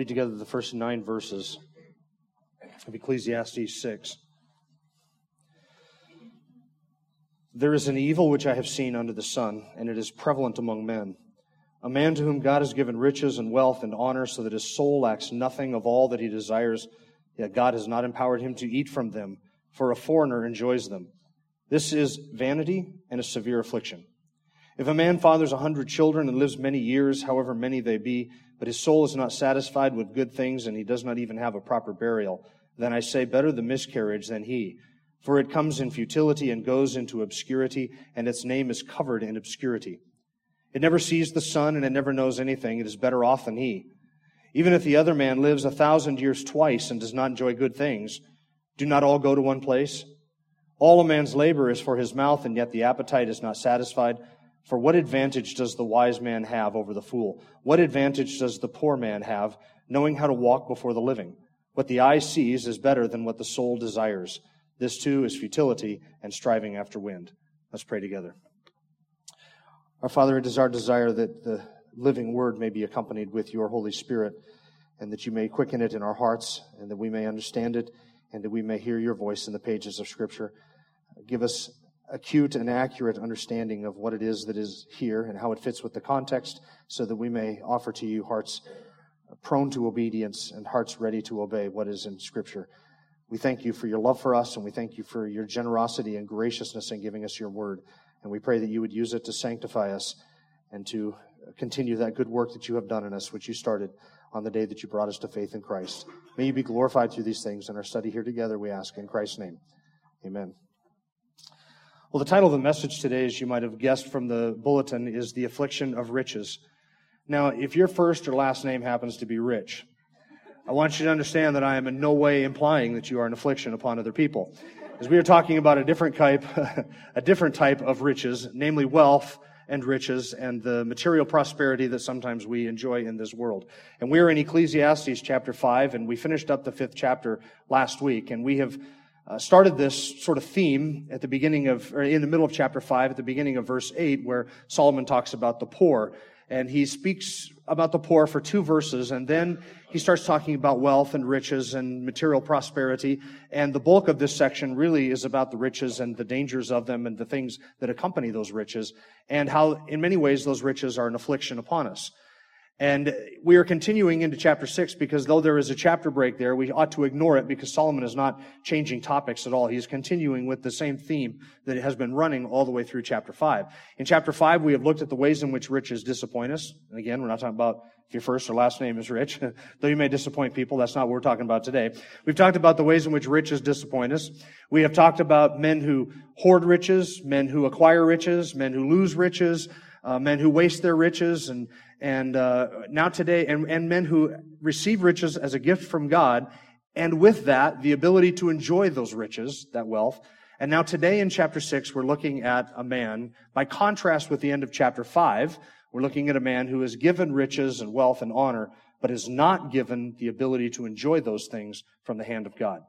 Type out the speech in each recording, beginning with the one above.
read together the first nine verses of Ecclesiastes 6. There is an evil which I have seen under the sun, and it is prevalent among men. A man to whom God has given riches and wealth and honor, so that his soul lacks nothing of all that he desires, yet God has not empowered him to eat from them, for a foreigner enjoys them. This is vanity and a severe affliction. If a man fathers a hundred children and lives many years, however many they be, but his soul is not satisfied with good things, and he does not even have a proper burial, then I say, better the miscarriage than he. For it comes in futility and goes into obscurity, and its name is covered in obscurity. It never sees the sun, and it never knows anything. It is better off than he. Even if the other man lives a thousand years twice and does not enjoy good things, do not all go to one place? All a man's labor is for his mouth, and yet the appetite is not satisfied. For what advantage does the wise man have over the fool? What advantage does the poor man have, knowing how to walk before the living? What the eye sees is better than what the soul desires. This too is futility and striving after wind. Let's pray together. Our Father, it is our desire that the living word may be accompanied with your Holy Spirit and that you may quicken it in our hearts and that we may understand it and that we may hear your voice in the pages of Scripture. Give us acute and accurate understanding of what it is that is here and how it fits with the context so that we may offer to you hearts prone to obedience and hearts ready to obey what is in Scripture. We thank you for your love for us and we thank you for your generosity and graciousness in giving us your word. And we pray that you would use it to sanctify us and to continue that good work that you have done in us, which you started on the day that you brought us to faith in Christ. May you be glorified through these things in our study here together, we ask in Christ's name. Amen. Well, the title of the message today, as you might have guessed from the bulletin, is The Affliction of Riches. Now, if your first or last name happens to be Rich, I want you to understand that I am in no way implying that you are an affliction upon other people. As we are talking about a different type, a different type of riches, namely wealth and riches and the material prosperity that sometimes we enjoy in this world. And we are in Ecclesiastes chapter 5, and we finished up the fifth chapter last week, and we have uh, started this sort of theme at the beginning of, or in the middle of chapter 5, at the beginning of verse 8, where Solomon talks about the poor. And he speaks about the poor for two verses, and then he starts talking about wealth and riches and material prosperity. And the bulk of this section really is about the riches and the dangers of them and the things that accompany those riches, and how, in many ways, those riches are an affliction upon us. And we are continuing into chapter 6 because though there is a chapter break there, we ought to ignore it because Solomon is not changing topics at all. He's continuing with the same theme that has been running all the way through chapter 5. In chapter 5, we have looked at the ways in which riches disappoint us. And again, we're not talking about if your first or last name is rich, though you may disappoint people. That's not what we're talking about today. We've talked about the ways in which riches disappoint us. We have talked about men who hoard riches, men who acquire riches, men who lose riches, uh, men who waste their riches and and uh, now today, and, and men who receive riches as a gift from God, and with that, the ability to enjoy those riches, that wealth. And now today in chapter 6, we're looking at a man, by contrast with the end of chapter 5, we're looking at a man who is given riches and wealth and honor, but is not given the ability to enjoy those things from the hand of God.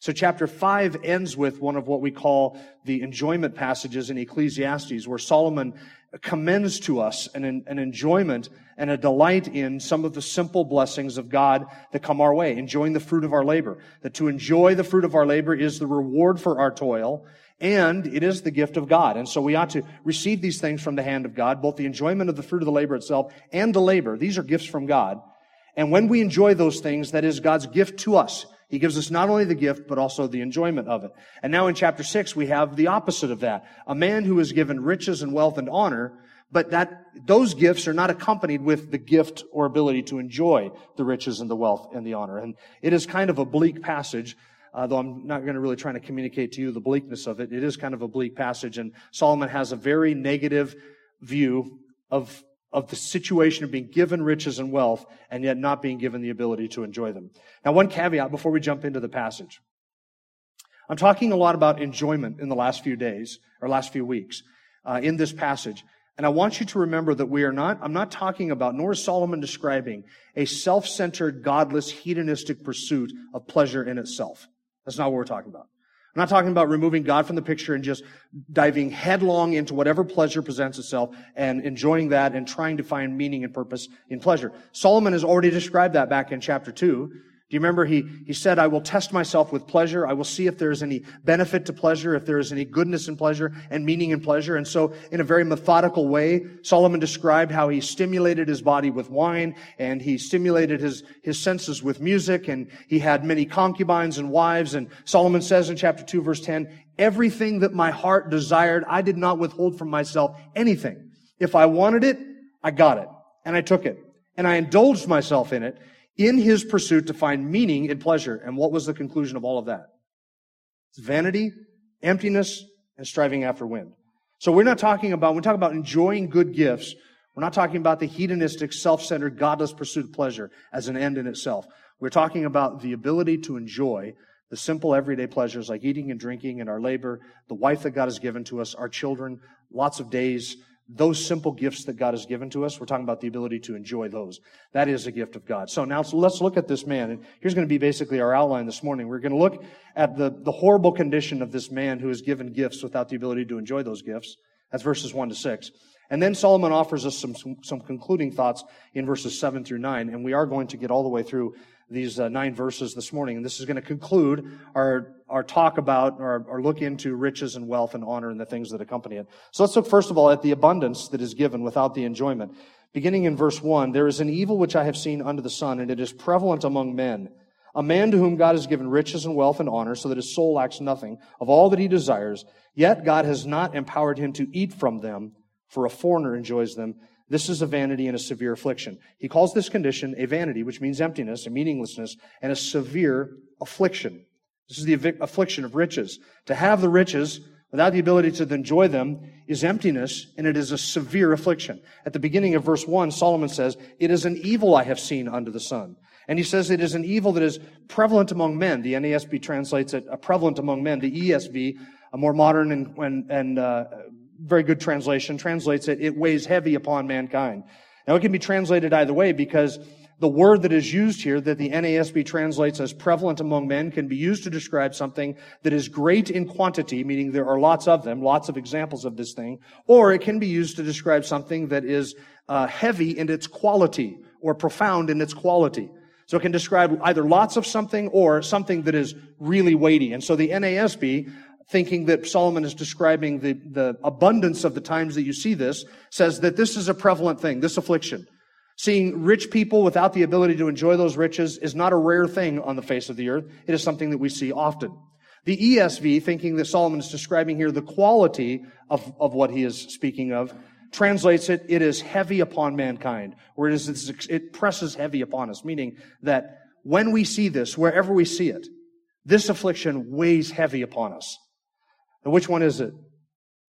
So chapter 5 ends with one of what we call the enjoyment passages in Ecclesiastes, where Solomon commends to us an, an enjoyment and a delight in some of the simple blessings of God that come our way, enjoying the fruit of our labor. That to enjoy the fruit of our labor is the reward for our toil, and it is the gift of God. And so we ought to receive these things from the hand of God, both the enjoyment of the fruit of the labor itself and the labor. These are gifts from God. And when we enjoy those things, that is God's gift to us. He gives us not only the gift, but also the enjoyment of it. And now in chapter six, we have the opposite of that. A man who is given riches and wealth and honor, but that, those gifts are not accompanied with the gift or ability to enjoy the riches and the wealth and the honor. And it is kind of a bleak passage, uh, though I'm not going to really try to communicate to you the bleakness of it. It is kind of a bleak passage, and Solomon has a very negative view of of the situation of being given riches and wealth and yet not being given the ability to enjoy them. Now, one caveat before we jump into the passage. I'm talking a lot about enjoyment in the last few days or last few weeks uh, in this passage. And I want you to remember that we are not, I'm not talking about, nor is Solomon describing a self-centered, godless, hedonistic pursuit of pleasure in itself. That's not what we're talking about. I'm not talking about removing God from the picture and just diving headlong into whatever pleasure presents itself and enjoying that and trying to find meaning and purpose in pleasure. Solomon has already described that back in chapter 2 do you remember he, he said, I will test myself with pleasure. I will see if there is any benefit to pleasure, if there is any goodness in pleasure and meaning in pleasure. And so in a very methodical way, Solomon described how he stimulated his body with wine and he stimulated his, his senses with music and he had many concubines and wives. And Solomon says in chapter 2 verse 10, everything that my heart desired, I did not withhold from myself anything. If I wanted it, I got it and I took it and I indulged myself in it in his pursuit to find meaning and pleasure. And what was the conclusion of all of that? It's vanity, emptiness, and striving after wind. So we're not talking about, when we talk about enjoying good gifts, we're not talking about the hedonistic, self-centered, godless pursuit of pleasure as an end in itself. We're talking about the ability to enjoy the simple everyday pleasures like eating and drinking and our labor, the wife that God has given to us, our children, lots of days, those simple gifts that God has given to us, we're talking about the ability to enjoy those. That is a gift of God. So now let's look at this man. And here's going to be basically our outline this morning. We're going to look at the, the horrible condition of this man who is given gifts without the ability to enjoy those gifts. That's verses 1 to 6. And then Solomon offers us some, some, some concluding thoughts in verses 7 through 9. And we are going to get all the way through these uh, nine verses this morning. And this is going to conclude our, our talk about or, look into riches and wealth and honor and the things that accompany it. So let's look first of all at the abundance that is given without the enjoyment. Beginning in verse 1, there is an evil which I have seen under the sun, and it is prevalent among men. A man to whom God has given riches and wealth and honor, so that his soul lacks nothing of all that he desires, yet God has not empowered him to eat from them, for a foreigner enjoys them this is a vanity and a severe affliction. He calls this condition a vanity, which means emptiness and meaninglessness, and a severe affliction. This is the affliction of riches. To have the riches without the ability to enjoy them is emptiness, and it is a severe affliction. At the beginning of verse 1, Solomon says, It is an evil I have seen under the sun. And he says it is an evil that is prevalent among men. The NASB translates it a prevalent among men. The ESV, a more modern and, and, and uh, very good translation, translates it, it weighs heavy upon mankind. Now it can be translated either way because the word that is used here that the NASB translates as prevalent among men can be used to describe something that is great in quantity, meaning there are lots of them, lots of examples of this thing, or it can be used to describe something that is uh, heavy in its quality or profound in its quality. So it can describe either lots of something or something that is really weighty. And so the NASB thinking that Solomon is describing the, the abundance of the times that you see this, says that this is a prevalent thing, this affliction. Seeing rich people without the ability to enjoy those riches is not a rare thing on the face of the earth. It is something that we see often. The ESV, thinking that Solomon is describing here the quality of, of what he is speaking of, translates it, it is heavy upon mankind, or it, is, it presses heavy upon us, meaning that when we see this, wherever we see it, this affliction weighs heavy upon us. And which one is it?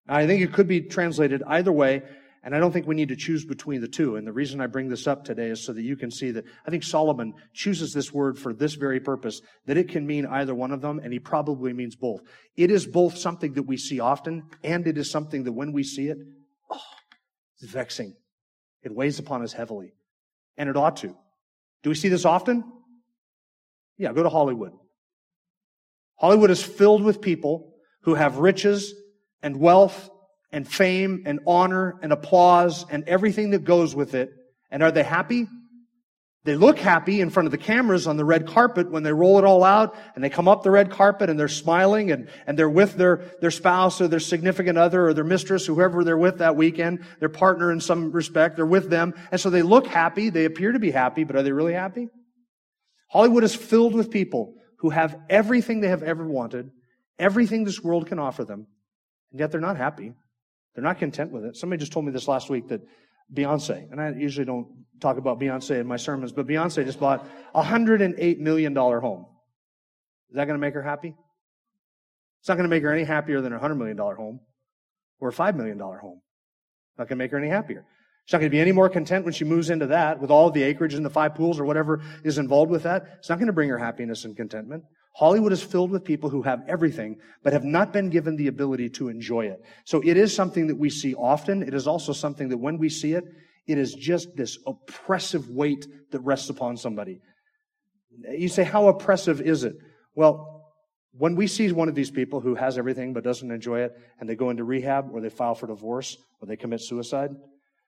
I think it could be translated either way, and I don't think we need to choose between the two. And the reason I bring this up today is so that you can see that I think Solomon chooses this word for this very purpose, that it can mean either one of them, and he probably means both. It is both something that we see often, and it is something that when we see it, oh, it's vexing. It weighs upon us heavily. And it ought to. Do we see this often? Yeah, go to Hollywood. Hollywood is filled with people who have riches and wealth and fame and honor and applause and everything that goes with it. And are they happy? They look happy in front of the cameras on the red carpet when they roll it all out and they come up the red carpet and they're smiling and, and they're with their, their spouse or their significant other or their mistress, whoever they're with that weekend, their partner in some respect, they're with them. And so they look happy. They appear to be happy, but are they really happy? Hollywood is filled with people who have everything they have ever wanted everything this world can offer them, and yet they're not happy. They're not content with it. Somebody just told me this last week that Beyonce, and I usually don't talk about Beyonce in my sermons, but Beyonce just bought a $108 million home. Is that going to make her happy? It's not going to make her any happier than a $100 million home or a $5 million home. Not going to make her any happier. She's not going to be any more content when she moves into that with all the acreage and the five pools or whatever is involved with that. It's not going to bring her happiness and contentment. Hollywood is filled with people who have everything, but have not been given the ability to enjoy it. So it is something that we see often. It is also something that when we see it, it is just this oppressive weight that rests upon somebody. You say, how oppressive is it? Well, when we see one of these people who has everything but doesn't enjoy it, and they go into rehab or they file for divorce or they commit suicide,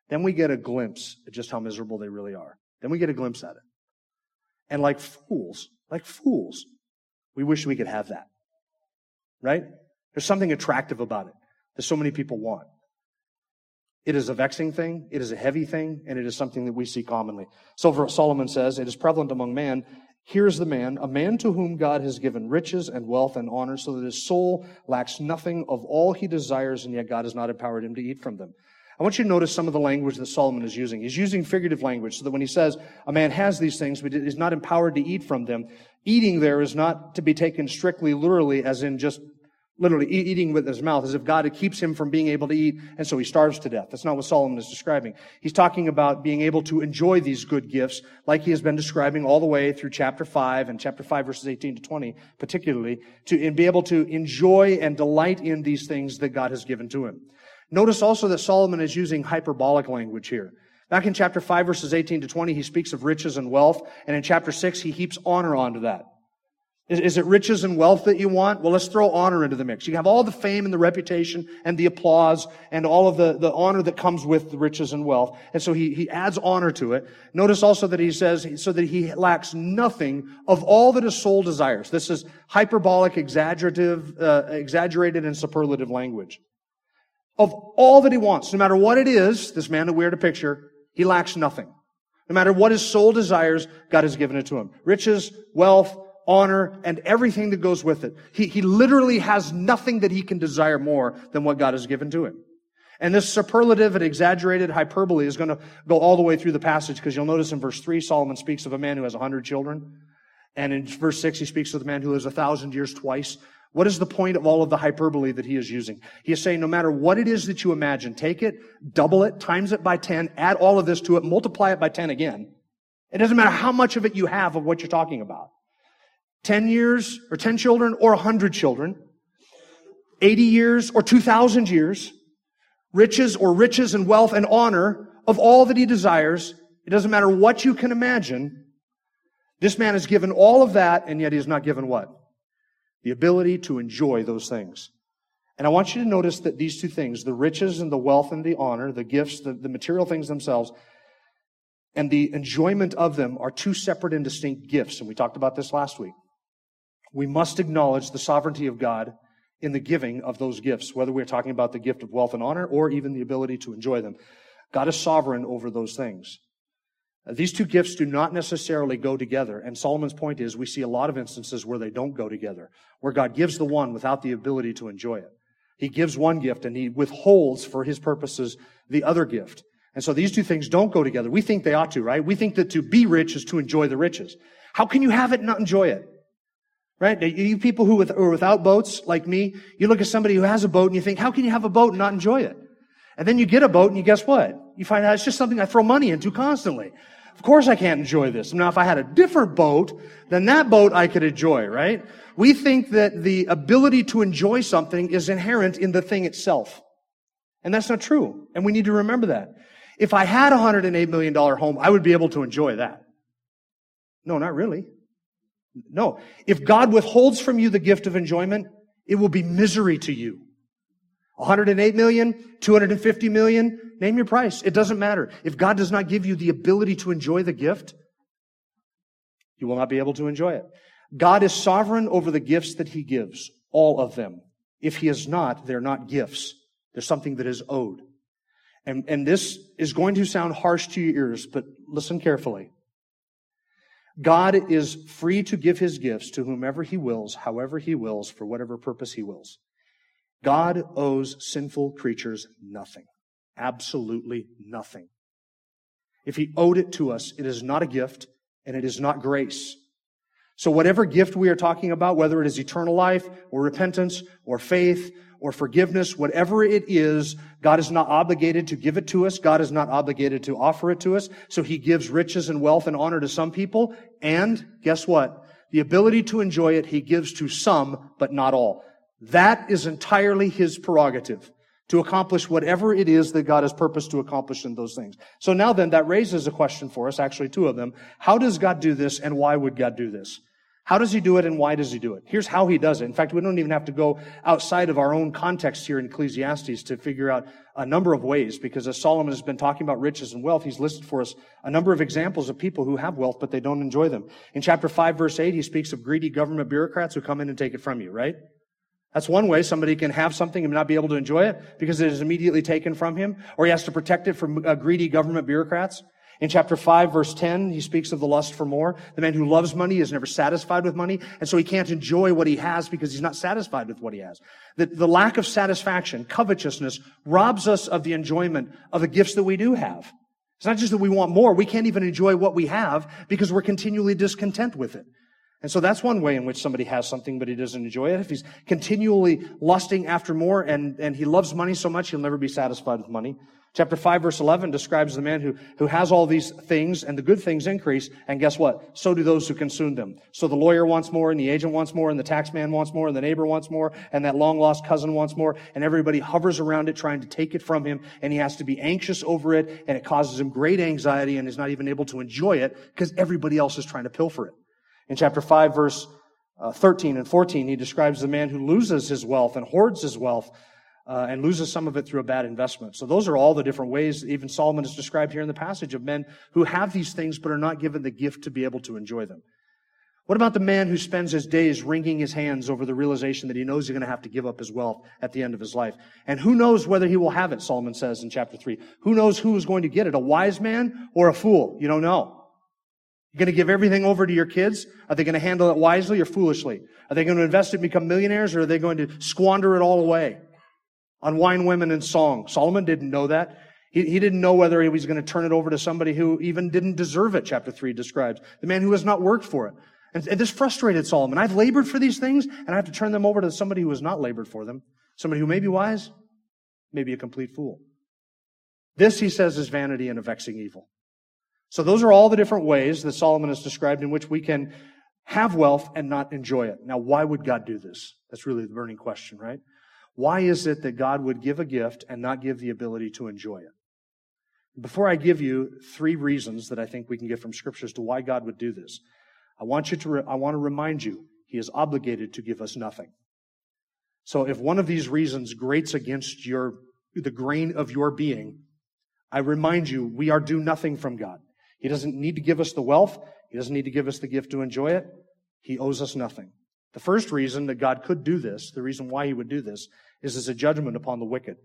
then we get a glimpse at just how miserable they really are. Then we get a glimpse at it. And like fools, like fools, we wish we could have that. Right? There's something attractive about it that so many people want. It is a vexing thing, it is a heavy thing, and it is something that we see commonly. So Solomon says, it is prevalent among man. Here's the man, a man to whom God has given riches and wealth and honor, so that his soul lacks nothing of all he desires, and yet God has not empowered him to eat from them. I want you to notice some of the language that Solomon is using. He's using figurative language so that when he says a man has these things, but is not empowered to eat from them, eating there is not to be taken strictly literally as in just literally eating with his mouth as if God keeps him from being able to eat and so he starves to death. That's not what Solomon is describing. He's talking about being able to enjoy these good gifts like he has been describing all the way through chapter 5 and chapter 5 verses 18 to 20 particularly to be able to enjoy and delight in these things that God has given to him. Notice also that Solomon is using hyperbolic language here. Back in chapter 5, verses 18 to 20, he speaks of riches and wealth. And in chapter 6, he heaps honor onto that. Is, is, it riches and wealth that you want? Well, let's throw honor into the mix. You have all the fame and the reputation and the applause and all of the, the honor that comes with the riches and wealth. And so he, he adds honor to it. Notice also that he says, so that he lacks nothing of all that his soul desires. This is hyperbolic, exaggerative, uh, exaggerated and superlative language of all that he wants. No matter what it is, this man that we are to picture, he lacks nothing. No matter what his soul desires, God has given it to him. Riches, wealth, honor, and everything that goes with it. He, he literally has nothing that he can desire more than what God has given to him. And this superlative and exaggerated hyperbole is going to go all the way through the passage because you'll notice in verse 3, Solomon speaks of a man who has a hundred children. And in verse 6, he speaks of the man who lives a thousand years twice. What is the point of all of the hyperbole that he is using? He is saying no matter what it is that you imagine, take it, double it, times it by 10, add all of this to it, multiply it by 10 again. It doesn't matter how much of it you have of what you're talking about. 10 years or 10 children or 100 children, 80 years or 2,000 years, riches or riches and wealth and honor of all that he desires. It doesn't matter what you can imagine. This man is given all of that and yet he is not given what? The ability to enjoy those things. And I want you to notice that these two things, the riches and the wealth and the honor, the gifts, the, the material things themselves, and the enjoyment of them are two separate and distinct gifts. And we talked about this last week. We must acknowledge the sovereignty of God in the giving of those gifts, whether we're talking about the gift of wealth and honor or even the ability to enjoy them. God is sovereign over those things. Uh, these two gifts do not necessarily go together. And Solomon's point is we see a lot of instances where they don't go together, where God gives the one without the ability to enjoy it. He gives one gift and he withholds for his purposes the other gift. And so these two things don't go together. We think they ought to, right? We think that to be rich is to enjoy the riches. How can you have it and not enjoy it? Right? You people who are without boats, like me, you look at somebody who has a boat and you think, how can you have a boat and not enjoy it? And then you get a boat and you guess what? You find out it's just something I throw money into constantly. Of course I can't enjoy this. Now, if I had a different boat, then that boat I could enjoy, right? We think that the ability to enjoy something is inherent in the thing itself. And that's not true. And we need to remember that. If I had a $108 million home, I would be able to enjoy that. No, not really. No. If God withholds from you the gift of enjoyment, it will be misery to you. 108 million, 250 million, name your price. It doesn't matter. If God does not give you the ability to enjoy the gift, you will not be able to enjoy it. God is sovereign over the gifts that he gives, all of them. If he is not, they're not gifts. There's something that is owed. And, and this is going to sound harsh to your ears, but listen carefully. God is free to give his gifts to whomever he wills, however he wills, for whatever purpose he wills. God owes sinful creatures nothing. Absolutely nothing. If he owed it to us, it is not a gift and it is not grace. So whatever gift we are talking about, whether it is eternal life or repentance or faith or forgiveness, whatever it is, God is not obligated to give it to us. God is not obligated to offer it to us. So he gives riches and wealth and honor to some people. And guess what? The ability to enjoy it, he gives to some, but not all. That is entirely his prerogative to accomplish whatever it is that God has purposed to accomplish in those things. So now then, that raises a question for us, actually two of them. How does God do this and why would God do this? How does he do it and why does he do it? Here's how he does it. In fact, we don't even have to go outside of our own context here in Ecclesiastes to figure out a number of ways because as Solomon has been talking about riches and wealth, he's listed for us a number of examples of people who have wealth but they don't enjoy them. In chapter 5 verse 8, he speaks of greedy government bureaucrats who come in and take it from you, right? That's one way somebody can have something and not be able to enjoy it because it is immediately taken from him, or he has to protect it from uh, greedy government bureaucrats. In chapter 5, verse 10, he speaks of the lust for more. The man who loves money is never satisfied with money, and so he can't enjoy what he has because he's not satisfied with what he has. The, the lack of satisfaction, covetousness, robs us of the enjoyment of the gifts that we do have. It's not just that we want more, we can't even enjoy what we have because we're continually discontent with it. And so that's one way in which somebody has something, but he doesn't enjoy it. If he's continually lusting after more and, and he loves money so much, he'll never be satisfied with money. Chapter 5 verse 11 describes the man who, who has all these things and the good things increase. And guess what? So do those who consume them. So the lawyer wants more and the agent wants more and the tax man wants more and the neighbor wants more and that long lost cousin wants more and everybody hovers around it trying to take it from him and he has to be anxious over it and it causes him great anxiety and he's not even able to enjoy it because everybody else is trying to pilfer it. In chapter 5 verse uh, 13 and 14, he describes the man who loses his wealth and hoards his wealth uh, and loses some of it through a bad investment. So those are all the different ways even Solomon is described here in the passage of men who have these things but are not given the gift to be able to enjoy them. What about the man who spends his days wringing his hands over the realization that he knows he's going to have to give up his wealth at the end of his life? And who knows whether he will have it, Solomon says in chapter 3. Who knows who is going to get it, a wise man or a fool? You don't know. You're going to give everything over to your kids? Are they going to handle it wisely or foolishly? Are they going to invest it and become millionaires or are they going to squander it all away? on wine, women, and song. Solomon didn't know that. He, he didn't know whether he was going to turn it over to somebody who even didn't deserve it, chapter 3 describes. The man who has not worked for it. And, and this frustrated Solomon. I've labored for these things, and I have to turn them over to somebody who has not labored for them. Somebody who may be wise, may be a complete fool. This, he says, is vanity and a vexing evil. So those are all the different ways that Solomon has described in which we can have wealth and not enjoy it. Now, why would God do this? That's really the burning question, right? Why is it that God would give a gift and not give the ability to enjoy it? Before I give you three reasons that I think we can get from Scripture as to why God would do this, I want you to, re- I want to remind you, He is obligated to give us nothing. So if one of these reasons grates against your, the grain of your being, I remind you, we are due nothing from God. He doesn't need to give us the wealth. He doesn't need to give us the gift to enjoy it. He owes us nothing. The first reason that God could do this, the reason why He would do this, is as a judgment upon the wicked.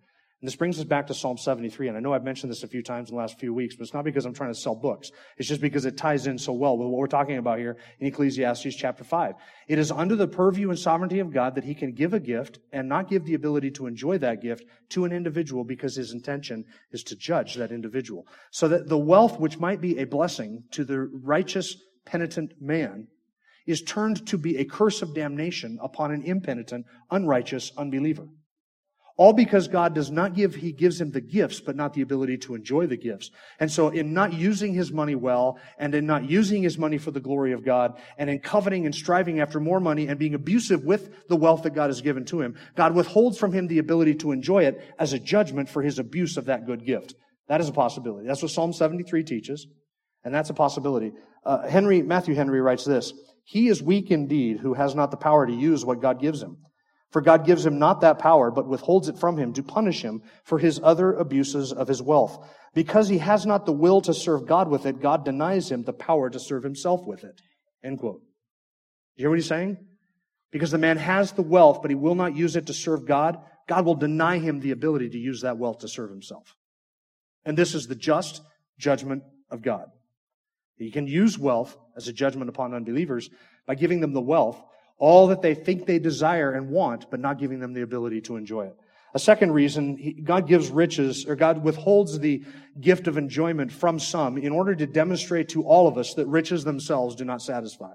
And this brings us back to Psalm 73. And I know I've mentioned this a few times in the last few weeks, but it's not because I'm trying to sell books. It's just because it ties in so well with what we're talking about here in Ecclesiastes chapter 5. It is under the purview and sovereignty of God that he can give a gift and not give the ability to enjoy that gift to an individual because his intention is to judge that individual. So that the wealth which might be a blessing to the righteous, penitent man is turned to be a curse of damnation upon an impenitent, unrighteous unbeliever. All because God does not give, He gives him the gifts, but not the ability to enjoy the gifts. And so in not using his money well, and in not using his money for the glory of God, and in coveting and striving after more money and being abusive with the wealth that God has given to him, God withholds from him the ability to enjoy it as a judgment for his abuse of that good gift. That is a possibility. That's what Psalm 73 teaches. And that's a possibility. Uh, Henry, Matthew Henry writes this. He is weak indeed who has not the power to use what God gives him. For God gives him not that power, but withholds it from him to punish him for his other abuses of his wealth. Because he has not the will to serve God with it, God denies him the power to serve himself with it. End quote. You hear what he's saying? Because the man has the wealth, but he will not use it to serve God, God will deny him the ability to use that wealth to serve himself. And this is the just judgment of God. He can use wealth as a judgment upon unbelievers by giving them the wealth, all that they think they desire and want, but not giving them the ability to enjoy it. A second reason, God gives riches, or God withholds the gift of enjoyment from some in order to demonstrate to all of us that riches themselves do not satisfy.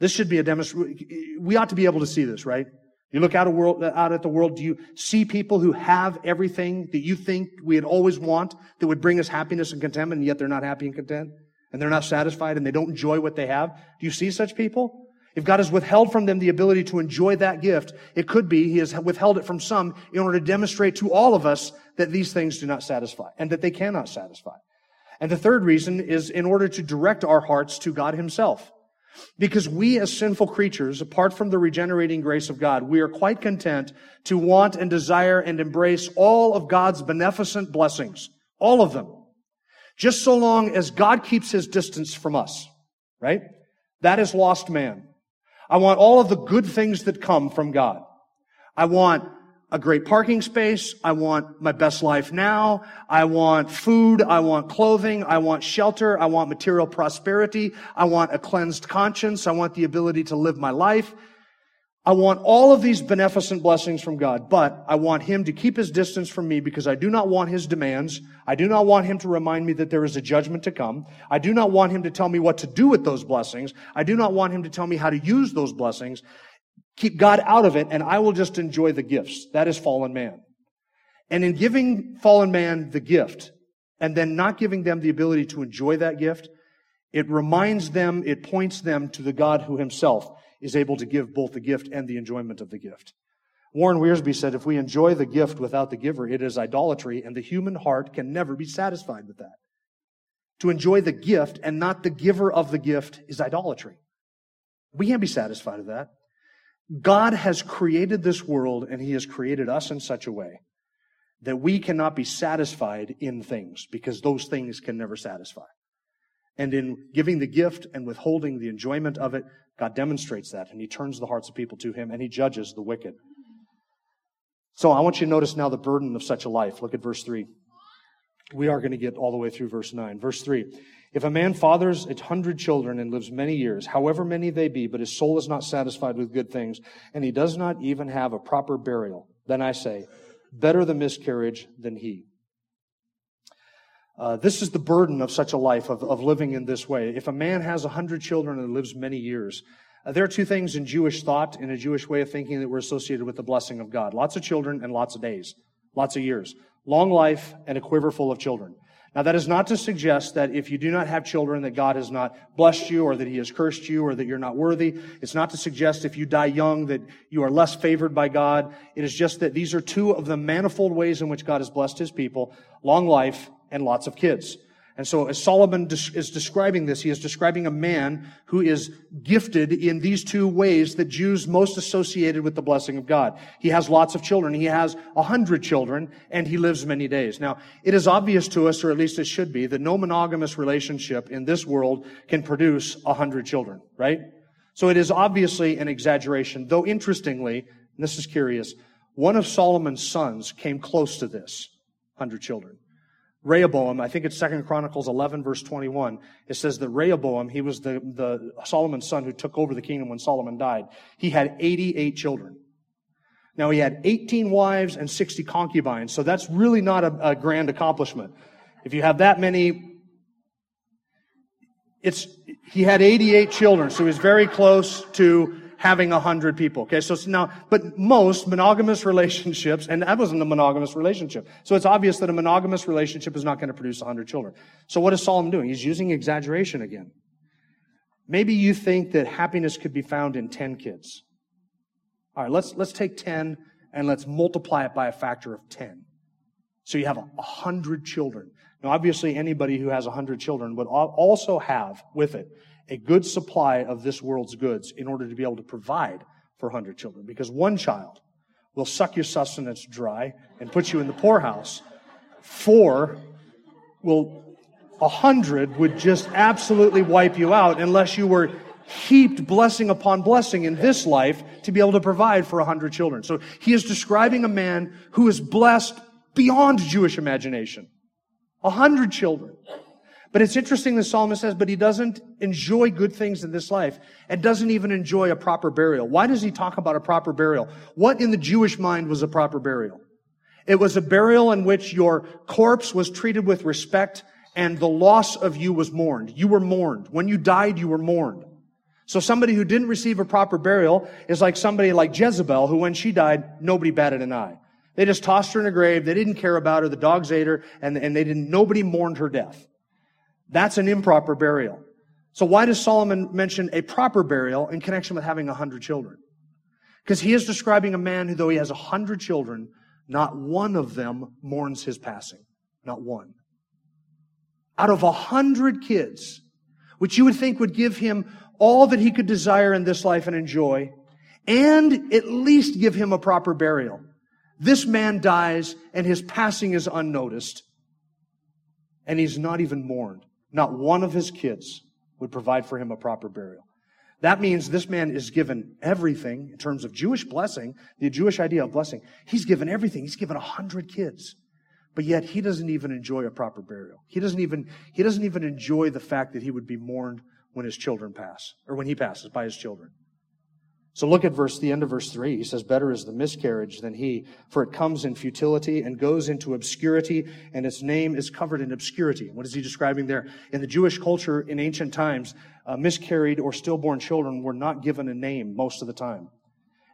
This should be a demonstration. We ought to be able to see this, right? You look out, world, out at the world, do you see people who have everything that you think we'd always want that would bring us happiness and contentment, and yet they're not happy and content? And they're not satisfied and they don't enjoy what they have? Do you see such people? If God has withheld from them the ability to enjoy that gift, it could be He has withheld it from some in order to demonstrate to all of us that these things do not satisfy and that they cannot satisfy. And the third reason is in order to direct our hearts to God Himself. Because we as sinful creatures, apart from the regenerating grace of God, we are quite content to want and desire and embrace all of God's beneficent blessings. All of them. Just so long as God keeps his distance from us. Right? That is lost man. I want all of the good things that come from God. I want a great parking space. I want my best life now. I want food. I want clothing. I want shelter. I want material prosperity. I want a cleansed conscience. I want the ability to live my life. I want all of these beneficent blessings from God, but I want Him to keep His distance from me because I do not want His demands. I do not want Him to remind me that there is a judgment to come. I do not want Him to tell me what to do with those blessings. I do not want Him to tell me how to use those blessings. Keep God out of it, and I will just enjoy the gifts. That is fallen man. And in giving fallen man the gift, and then not giving them the ability to enjoy that gift, it reminds them, it points them to the God who himself is able to give both the gift and the enjoyment of the gift. Warren Wiersbe said, if we enjoy the gift without the giver, it is idolatry, and the human heart can never be satisfied with that. To enjoy the gift and not the giver of the gift is idolatry. We can't be satisfied with that. God has created this world and He has created us in such a way that we cannot be satisfied in things because those things can never satisfy. And in giving the gift and withholding the enjoyment of it, God demonstrates that and He turns the hearts of people to Him and He judges the wicked. So I want you to notice now the burden of such a life. Look at verse 3. We are going to get all the way through verse 9. Verse 3. If a man fathers a hundred children and lives many years, however many they be, but his soul is not satisfied with good things, and he does not even have a proper burial, then I say, better the miscarriage than he. Uh, this is the burden of such a life of, of living in this way. If a man has a hundred children and lives many years, uh, there are two things in Jewish thought, in a Jewish way of thinking, that were associated with the blessing of God. Lots of children and lots of days, lots of years. Long life and a quiver full of children. Now, that is not to suggest that if you do not have children, that God has not blessed you or that He has cursed you or that you're not worthy. It's not to suggest if you die young that you are less favored by God. It is just that these are two of the manifold ways in which God has blessed His people long life and lots of kids. And so as Solomon is describing this, he is describing a man who is gifted in these two ways that Jews most associated with the blessing of God. He has lots of children. He has a hundred children and he lives many days. Now, it is obvious to us, or at least it should be, that no monogamous relationship in this world can produce a hundred children, right? So it is obviously an exaggeration, though interestingly, and this is curious, one of Solomon's sons came close to this, hundred children. Rehoboam, I think it's Second Chronicles 11 verse 21. It says that Rehoboam, he was the, the Solomon's son who took over the kingdom when Solomon died. He had 88 children. Now he had 18 wives and 60 concubines, so that's really not a, a grand accomplishment. If you have that many, it's, he had 88 children, so he was very close to having a hundred people. Okay, so now, but most monogamous relationships, and that wasn't a monogamous relationship. So it's obvious that a monogamous relationship is not going to produce a hundred children. So what is Solomon doing? He's using exaggeration again. Maybe you think that happiness could be found in 10 kids. All right, let's, let's take 10 and let's multiply it by a factor of 10. So you have a hundred children. Now, obviously, anybody who has a hundred children would also have with it a good supply of this world's goods in order to be able to provide for 100 children. Because one child will suck your sustenance dry and put you in the poorhouse. Four will, a hundred would just absolutely wipe you out unless you were heaped blessing upon blessing in this life to be able to provide for a hundred children. So he is describing a man who is blessed beyond Jewish imagination. A hundred children. But it's interesting the psalmist says, but he doesn't enjoy good things in this life and doesn't even enjoy a proper burial. Why does he talk about a proper burial? What in the Jewish mind was a proper burial? It was a burial in which your corpse was treated with respect and the loss of you was mourned. You were mourned. When you died, you were mourned. So somebody who didn't receive a proper burial is like somebody like Jezebel, who when she died, nobody batted an eye. They just tossed her in a grave. They didn't care about her. The dogs ate her and, and they didn't, nobody mourned her death. That's an improper burial. So why does Solomon mention a proper burial in connection with having a hundred children? Because he is describing a man who, though he has a hundred children, not one of them mourns his passing. Not one. Out of a hundred kids, which you would think would give him all that he could desire in this life and enjoy, and at least give him a proper burial. This man dies and his passing is unnoticed, and he's not even mourned. Not one of his kids would provide for him a proper burial. That means this man is given everything in terms of Jewish blessing, the Jewish idea of blessing. He's given everything. He's given a hundred kids. But yet he doesn't even enjoy a proper burial. He doesn't even, he doesn't even enjoy the fact that he would be mourned when his children pass, or when he passes by his children. So look at verse, the end of verse three. He says, better is the miscarriage than he, for it comes in futility and goes into obscurity, and its name is covered in obscurity. What is he describing there? In the Jewish culture in ancient times, uh, miscarried or stillborn children were not given a name most of the time.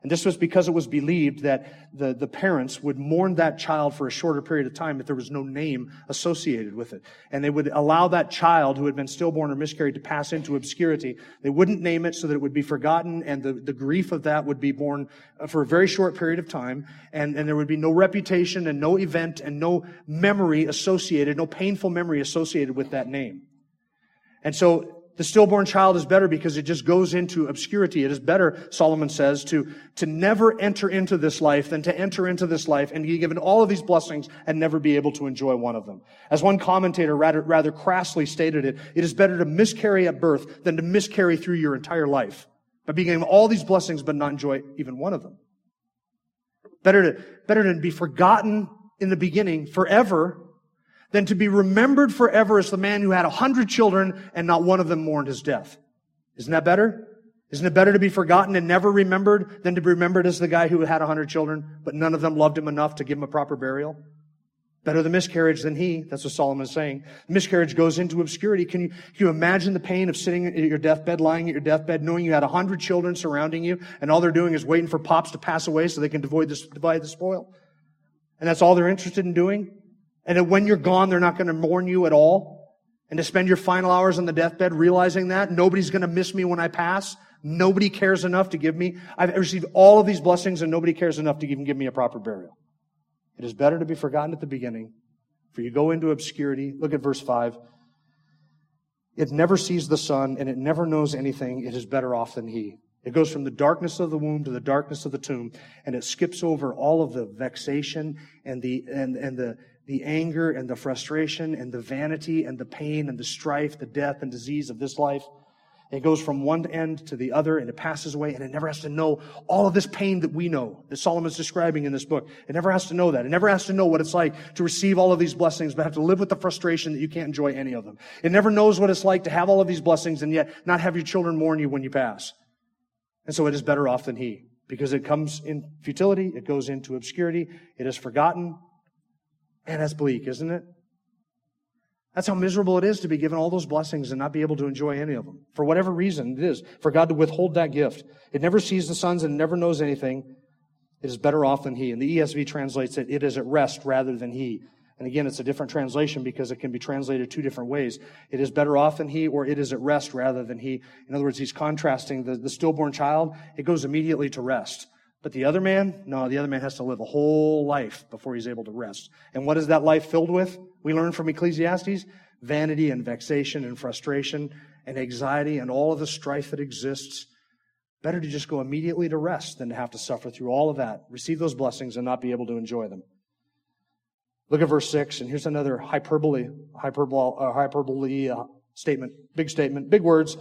And this was because it was believed that the, the parents would mourn that child for a shorter period of time if there was no name associated with it. And they would allow that child who had been stillborn or miscarried to pass into obscurity. They wouldn't name it so that it would be forgotten and the, the grief of that would be borne uh, for a very short period of time. And, and there would be no reputation and no event and no memory associated, no painful memory associated with that name. And so the stillborn child is better because it just goes into obscurity. It is better, Solomon says, to, to never enter into this life than to enter into this life and be given all of these blessings and never be able to enjoy one of them. As one commentator rather, rather crassly stated it, it is better to miscarry at birth than to miscarry through your entire life by being given all these blessings but not enjoy even one of them. Better to, better to be forgotten in the beginning forever than to be remembered forever as the man who had a hundred children and not one of them mourned his death. Isn't that better? Isn't it better to be forgotten and never remembered than to be remembered as the guy who had a hundred children, but none of them loved him enough to give him a proper burial? Better the miscarriage than he. That's what Solomon is saying. Miscarriage goes into obscurity. Can you, can you imagine the pain of sitting at your deathbed, lying at your deathbed, knowing you had a hundred children surrounding you, and all they're doing is waiting for pops to pass away so they can divide the, divide the spoil? And that's all they're interested in doing? And that when you're gone, they're not going to mourn you at all. And to spend your final hours on the deathbed realizing that nobody's going to miss me when I pass. Nobody cares enough to give me. I've received all of these blessings and nobody cares enough to even give me a proper burial. It is better to be forgotten at the beginning, for you go into obscurity. Look at verse 5. It never sees the sun and it never knows anything. It is better off than he. It goes from the darkness of the womb to the darkness of the tomb, and it skips over all of the vexation and the, and, and the, the anger and the frustration and the vanity and the pain and the strife, the death and disease of this life. It goes from one end to the other and it passes away and it never has to know all of this pain that we know, that Solomon's describing in this book. It never has to know that. It never has to know what it's like to receive all of these blessings, but have to live with the frustration that you can't enjoy any of them. It never knows what it's like to have all of these blessings and yet not have your children mourn you when you pass. And so it is better off than he because it comes in futility. It goes into obscurity. It is forgotten. Man, that's bleak, isn't it? That's how miserable it is to be given all those blessings and not be able to enjoy any of them. For whatever reason it is, for God to withhold that gift. It never sees the sons and never knows anything. It is better off than he. And the ESV translates it, it is at rest rather than he. And again, it's a different translation because it can be translated two different ways. It is better off than he, or it is at rest rather than he. In other words, he's contrasting the, the stillborn child. It goes immediately to rest. But the other man, no, the other man has to live a whole life before he's able to rest. And what is that life filled with? We learn from Ecclesiastes vanity and vexation and frustration and anxiety and all of the strife that exists. Better to just go immediately to rest than to have to suffer through all of that, receive those blessings, and not be able to enjoy them. Look at verse 6, and here's another hyperbole, hyperbole, uh, hyperbole uh, statement, big statement, big words.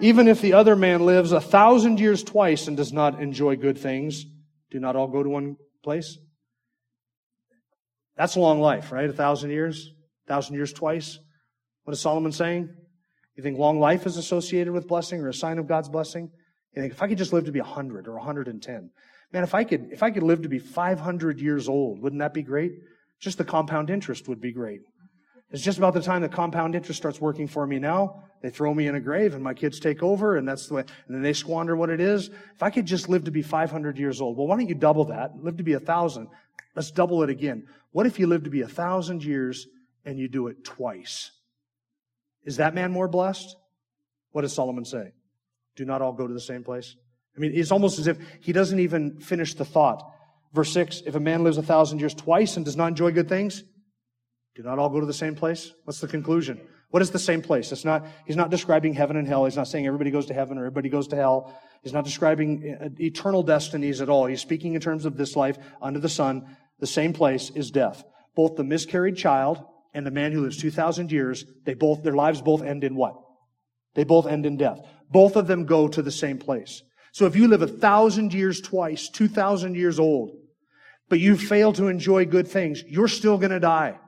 Even if the other man lives a thousand years twice and does not enjoy good things, do not all go to one place? That's a long life, right? A thousand years? A thousand years twice? What is Solomon saying? You think long life is associated with blessing or a sign of God's blessing? You think if I could just live to be 100 or 110. Man, if I could, if I could live to be 500 years old, wouldn't that be great? Just the compound interest would be great. It's just about the time the compound interest starts working for me now. They throw me in a grave and my kids take over and that's the way, and then they squander what it is. If I could just live to be 500 years old, well, why don't you double that? Live to be a thousand. Let's double it again. What if you live to be a thousand years and you do it twice? Is that man more blessed? What does Solomon say? Do not all go to the same place? I mean, it's almost as if he doesn't even finish the thought. Verse 6 If a man lives a thousand years twice and does not enjoy good things, do not all go to the same place? What's the conclusion? What is the same place? It's not, he's not describing heaven and hell. He's not saying everybody goes to heaven or everybody goes to hell. He's not describing uh, eternal destinies at all. He's speaking in terms of this life under the sun. The same place is death. Both the miscarried child and the man who lives 2,000 years, they both, their lives both end in what? They both end in death. Both of them go to the same place. So if you live a thousand years twice, 2,000 years old, but you fail to enjoy good things, you're still going to die.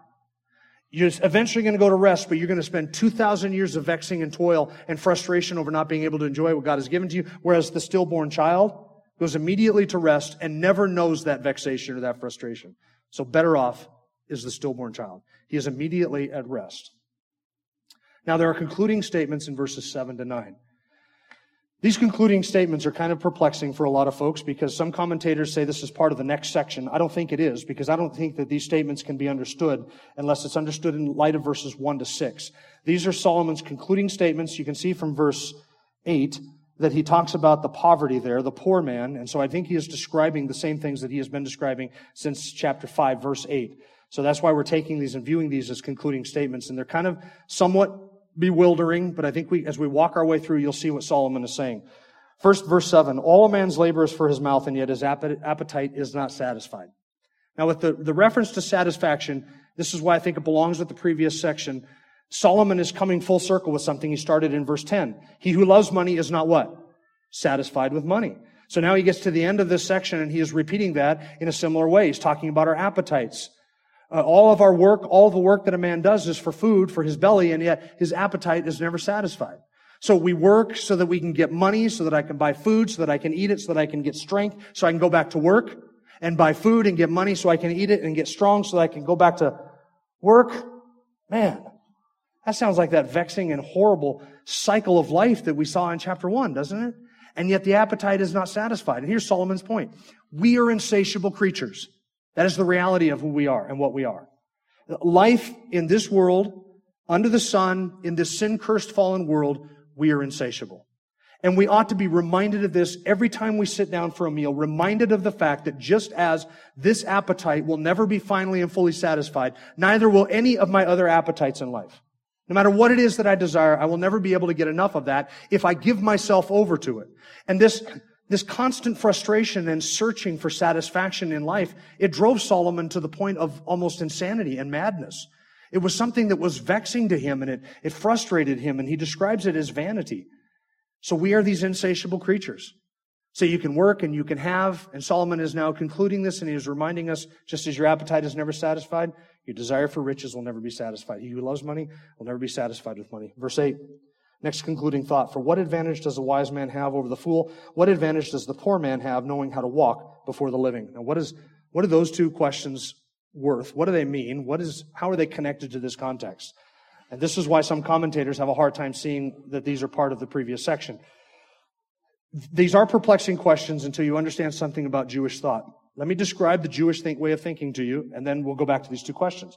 You're eventually going to go to rest, but you're going to spend 2,000 years of vexing and toil and frustration over not being able to enjoy what God has given to you. Whereas the stillborn child goes immediately to rest and never knows that vexation or that frustration. So better off is the stillborn child. He is immediately at rest. Now there are concluding statements in verses 7 to 9. These concluding statements are kind of perplexing for a lot of folks because some commentators say this is part of the next section. I don't think it is because I don't think that these statements can be understood unless it's understood in light of verses 1 to 6. These are Solomon's concluding statements. You can see from verse 8 that he talks about the poverty there, the poor man. And so I think he is describing the same things that he has been describing since chapter 5, verse 8. So that's why we're taking these and viewing these as concluding statements. And they're kind of somewhat bewildering, but I think we, as we walk our way through, you'll see what Solomon is saying. First, verse 7 All a man's labor is for his mouth, and yet his appetite is not satisfied. Now, with the, the reference to satisfaction, this is why I think it belongs with the previous section. Solomon is coming full circle with something he started in verse 10. He who loves money is not what? Satisfied with money. So now he gets to the end of this section and he is repeating that in a similar way. He's talking about our appetites. Uh, all of our work, all the work that a man does is for food, for his belly, and yet his appetite is never satisfied. So we work so that we can get money, so that I can buy food, so that I can eat it, so that I can get strength, so I can go back to work and buy food and get money so I can eat it and get strong so that I can go back to work. Man, that sounds like that vexing and horrible cycle of life that we saw in chapter one, doesn't it? And yet the appetite is not satisfied. And here's Solomon's point. We are insatiable creatures. That is the reality of who we are and what we are. Life in this world, under the sun, in this sin cursed fallen world, we are insatiable. And we ought to be reminded of this every time we sit down for a meal, reminded of the fact that just as this appetite will never be finally and fully satisfied, neither will any of my other appetites in life. No matter what it is that I desire, I will never be able to get enough of that if I give myself over to it. And this this constant frustration and searching for satisfaction in life, it drove Solomon to the point of almost insanity and madness. It was something that was vexing to him and it, it frustrated him, and he describes it as vanity. So we are these insatiable creatures. So you can work and you can have, and Solomon is now concluding this and he is reminding us, just as your appetite is never satisfied, your desire for riches will never be satisfied. He who loves money will never be satisfied with money. Verse 8. Next concluding thought. For what advantage does a wise man have over the fool? What advantage does the poor man have knowing how to walk before the living? Now, what is, what are those two questions worth? What do they mean? What is, how are they connected to this context? And this is why some commentators have a hard time seeing that these are part of the previous section. These are perplexing questions until you understand something about Jewish thought. Let me describe the Jewish think, way of thinking to you, and then we'll go back to these two questions.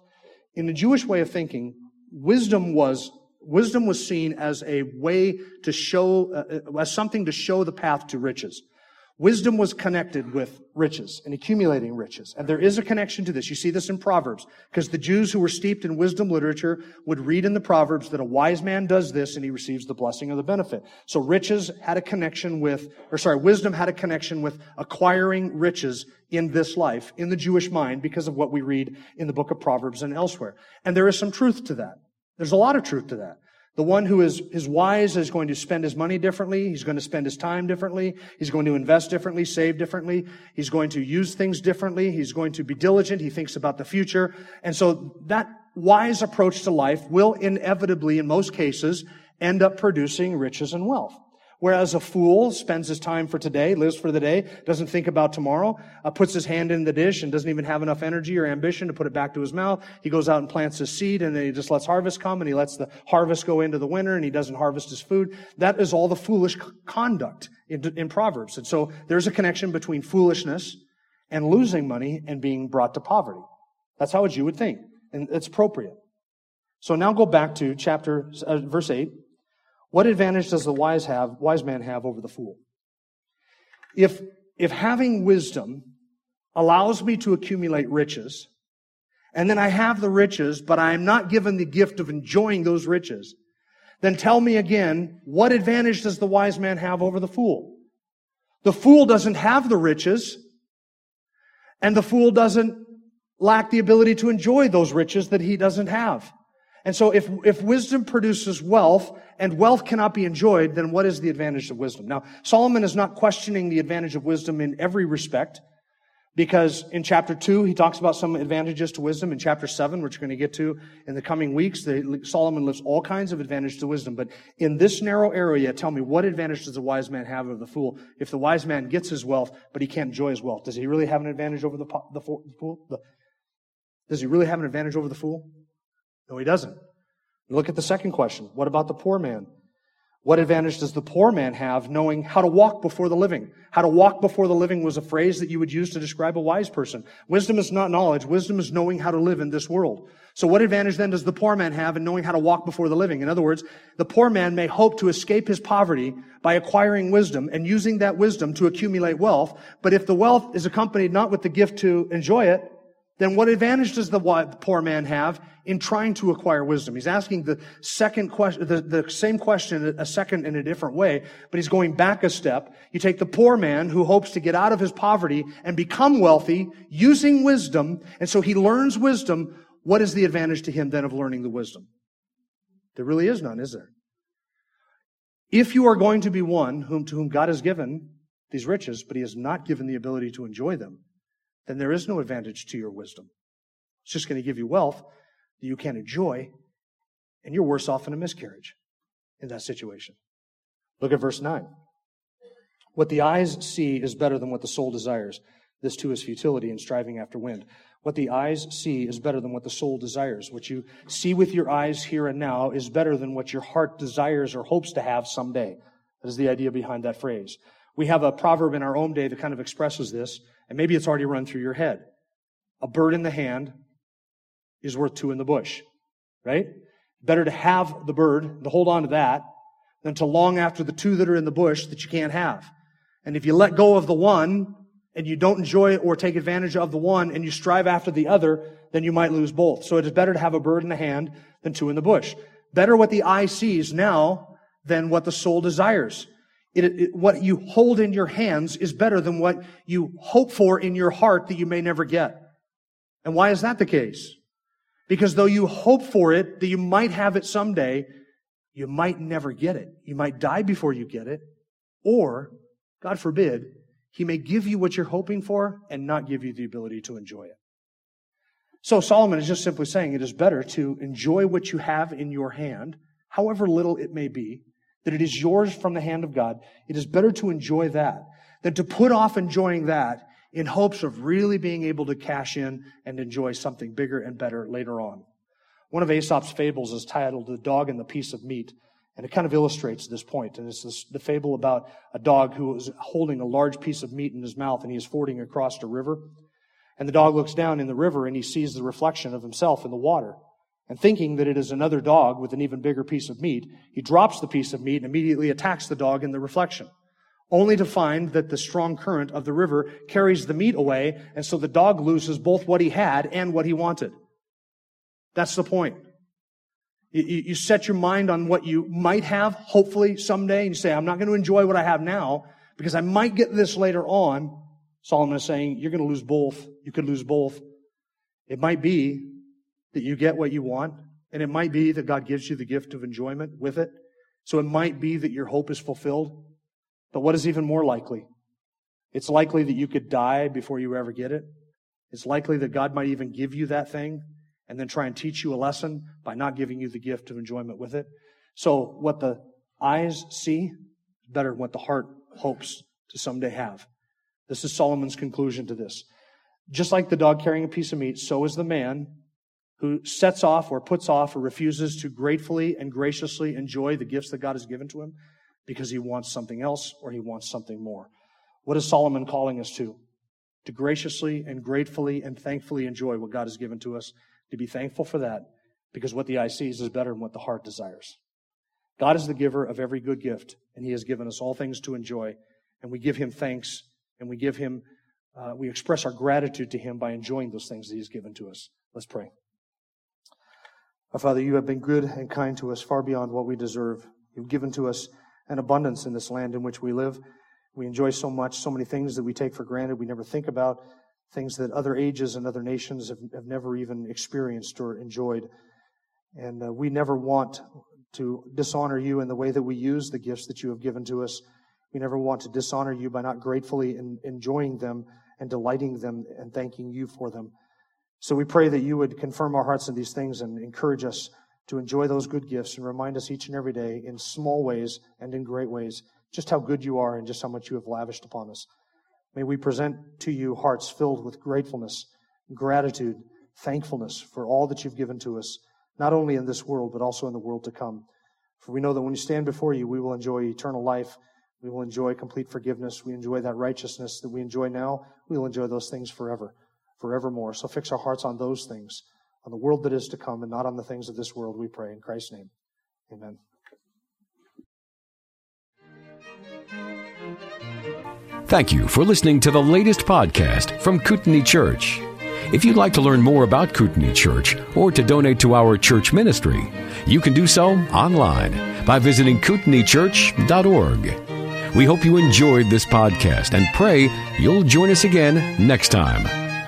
In the Jewish way of thinking, wisdom was Wisdom was seen as a way to show, uh, as something to show the path to riches. Wisdom was connected with riches and accumulating riches. And there is a connection to this. You see this in Proverbs, because the Jews who were steeped in wisdom literature would read in the Proverbs that a wise man does this and he receives the blessing or the benefit. So riches had a connection with, or sorry, wisdom had a connection with acquiring riches in this life, in the Jewish mind, because of what we read in the book of Proverbs and elsewhere. And there is some truth to that. There's a lot of truth to that. The one who is, is wise is going to spend his money differently. He's going to spend his time differently. He's going to invest differently, save differently. He's going to use things differently. He's going to be diligent. He thinks about the future. And so that wise approach to life will inevitably, in most cases, end up producing riches and wealth. Whereas a fool spends his time for today, lives for the day, doesn't think about tomorrow, uh, puts his hand in the dish and doesn't even have enough energy or ambition to put it back to his mouth. He goes out and plants his seed and then he just lets harvest come and he lets the harvest go into the winter and he doesn't harvest his food. That is all the foolish conduct in, in Proverbs. And so there's a connection between foolishness and losing money and being brought to poverty. That's how a Jew would think. And it's appropriate. So now go back to chapter, uh, verse 8. What advantage does the wise have, wise man have over the fool? If, if having wisdom allows me to accumulate riches, and then I have the riches, but I am not given the gift of enjoying those riches, then tell me again, what advantage does the wise man have over the fool? The fool doesn't have the riches, and the fool doesn't lack the ability to enjoy those riches that he doesn't have. And so if, if wisdom produces wealth and wealth cannot be enjoyed, then what is the advantage of wisdom? Now, Solomon is not questioning the advantage of wisdom in every respect because in chapter 2, he talks about some advantages to wisdom. In chapter 7, which we're going to get to in the coming weeks, the, Solomon lists all kinds of advantage to wisdom. But in this narrow area, tell me, what advantage does the wise man have over the fool? If the wise man gets his wealth, but he can't enjoy his wealth, does he really have an advantage over the, the fool? The, does he really have an advantage over the fool? No, he doesn't. Look at the second question. What about the poor man? What advantage does the poor man have knowing how to walk before the living? How to walk before the living was a phrase that you would use to describe a wise person. Wisdom is not knowledge. Wisdom is knowing how to live in this world. So what advantage then does the poor man have in knowing how to walk before the living? In other words, the poor man may hope to escape his poverty by acquiring wisdom and using that wisdom to accumulate wealth. But if the wealth is accompanied not with the gift to enjoy it, then what advantage does the poor man have in trying to acquire wisdom? He's asking the second question, the, the same question a second in a different way, but he's going back a step. You take the poor man who hopes to get out of his poverty and become wealthy using wisdom, and so he learns wisdom. What is the advantage to him then of learning the wisdom? There really is none, is there? If you are going to be one whom, to whom God has given these riches, but he has not given the ability to enjoy them, then there is no advantage to your wisdom. It's just going to give you wealth that you can't enjoy, and you're worse off in a miscarriage in that situation. Look at verse 9. What the eyes see is better than what the soul desires. This too is futility and striving after wind. What the eyes see is better than what the soul desires. What you see with your eyes here and now is better than what your heart desires or hopes to have someday. That is the idea behind that phrase. We have a proverb in our own day that kind of expresses this. And maybe it's already run through your head. A bird in the hand is worth two in the bush, right? Better to have the bird, to hold on to that, than to long after the two that are in the bush that you can't have. And if you let go of the one and you don't enjoy or take advantage of the one and you strive after the other, then you might lose both. So it is better to have a bird in the hand than two in the bush. Better what the eye sees now than what the soul desires. It, it, what you hold in your hands is better than what you hope for in your heart that you may never get. And why is that the case? Because though you hope for it, that you might have it someday, you might never get it. You might die before you get it. Or, God forbid, He may give you what you're hoping for and not give you the ability to enjoy it. So Solomon is just simply saying it is better to enjoy what you have in your hand, however little it may be, that it is yours from the hand of God, it is better to enjoy that than to put off enjoying that in hopes of really being able to cash in and enjoy something bigger and better later on. One of Aesop's fables is titled The Dog and the Piece of Meat. And it kind of illustrates this point. And it's this, the fable about a dog who is holding a large piece of meat in his mouth and he is fording across a river. And the dog looks down in the river and he sees the reflection of himself in the water. And thinking that it is another dog with an even bigger piece of meat, he drops the piece of meat and immediately attacks the dog in the reflection, only to find that the strong current of the river carries the meat away, and so the dog loses both what he had and what he wanted. That's the point. You, set your mind on what you might have, hopefully someday, and you say, I'm not going to enjoy what I have now because I might get this later on. Solomon is saying, you're going to lose both. You could lose both. It might be that you get what you want. And it might be that God gives you the gift of enjoyment with it. So it might be that your hope is fulfilled. But what is even more likely? It's likely that you could die before you ever get it. It's likely that God might even give you that thing and then try and teach you a lesson by not giving you the gift of enjoyment with it. So what the eyes see is better than what the heart hopes to someday have. This is Solomon's conclusion to this. Just like the dog carrying a piece of meat, so is the man who sets off or puts off or refuses to gratefully and graciously enjoy the gifts that God has given to him because he wants something else or he wants something more. What is Solomon calling us to? To graciously and gratefully and thankfully enjoy what God has given to us, to be thankful for that because what the eye sees is better than what the heart desires. God is the giver of every good gift, and He has given us all things to enjoy, and we give Him thanks and we give Him, uh, we express our gratitude to Him by enjoying those things that He's given to us. Let's pray. Our Father, you have been good and kind to us far beyond what we deserve. You've given to us an abundance in this land in which we live. We enjoy so much, so many things that we take for granted, we never think about, things that other ages and other nations have, have never even experienced or enjoyed. And uh, we never want to dishonor you in the way that we use the gifts that you have given to us. We never want to dishonor you by not gratefully in, enjoying them and delighting them and thanking you for them. So we pray that you would confirm our hearts in these things and encourage us to enjoy those good gifts and remind us each and every day in small ways and in great ways just how good you are and just how much you have lavished upon us. May we present to you hearts filled with gratefulness, gratitude, thankfulness for all that you've given to us, not only in this world, but also in the world to come. For we know that when we stand before you, we will enjoy eternal life. We will enjoy complete forgiveness. We enjoy that righteousness that we enjoy now. We will enjoy those things forever forevermore. So fix our hearts on those things, on the world that is to come, and not on the things of this world, we pray. In Christ's name, amen. Thank you for listening to the latest podcast from Kootenai Church. If you'd like to learn more about Kootenai Church or to donate to our church ministry, you can do so online by visiting kootenaichurch.org. We hope you enjoyed this podcast and pray you'll join us again next time.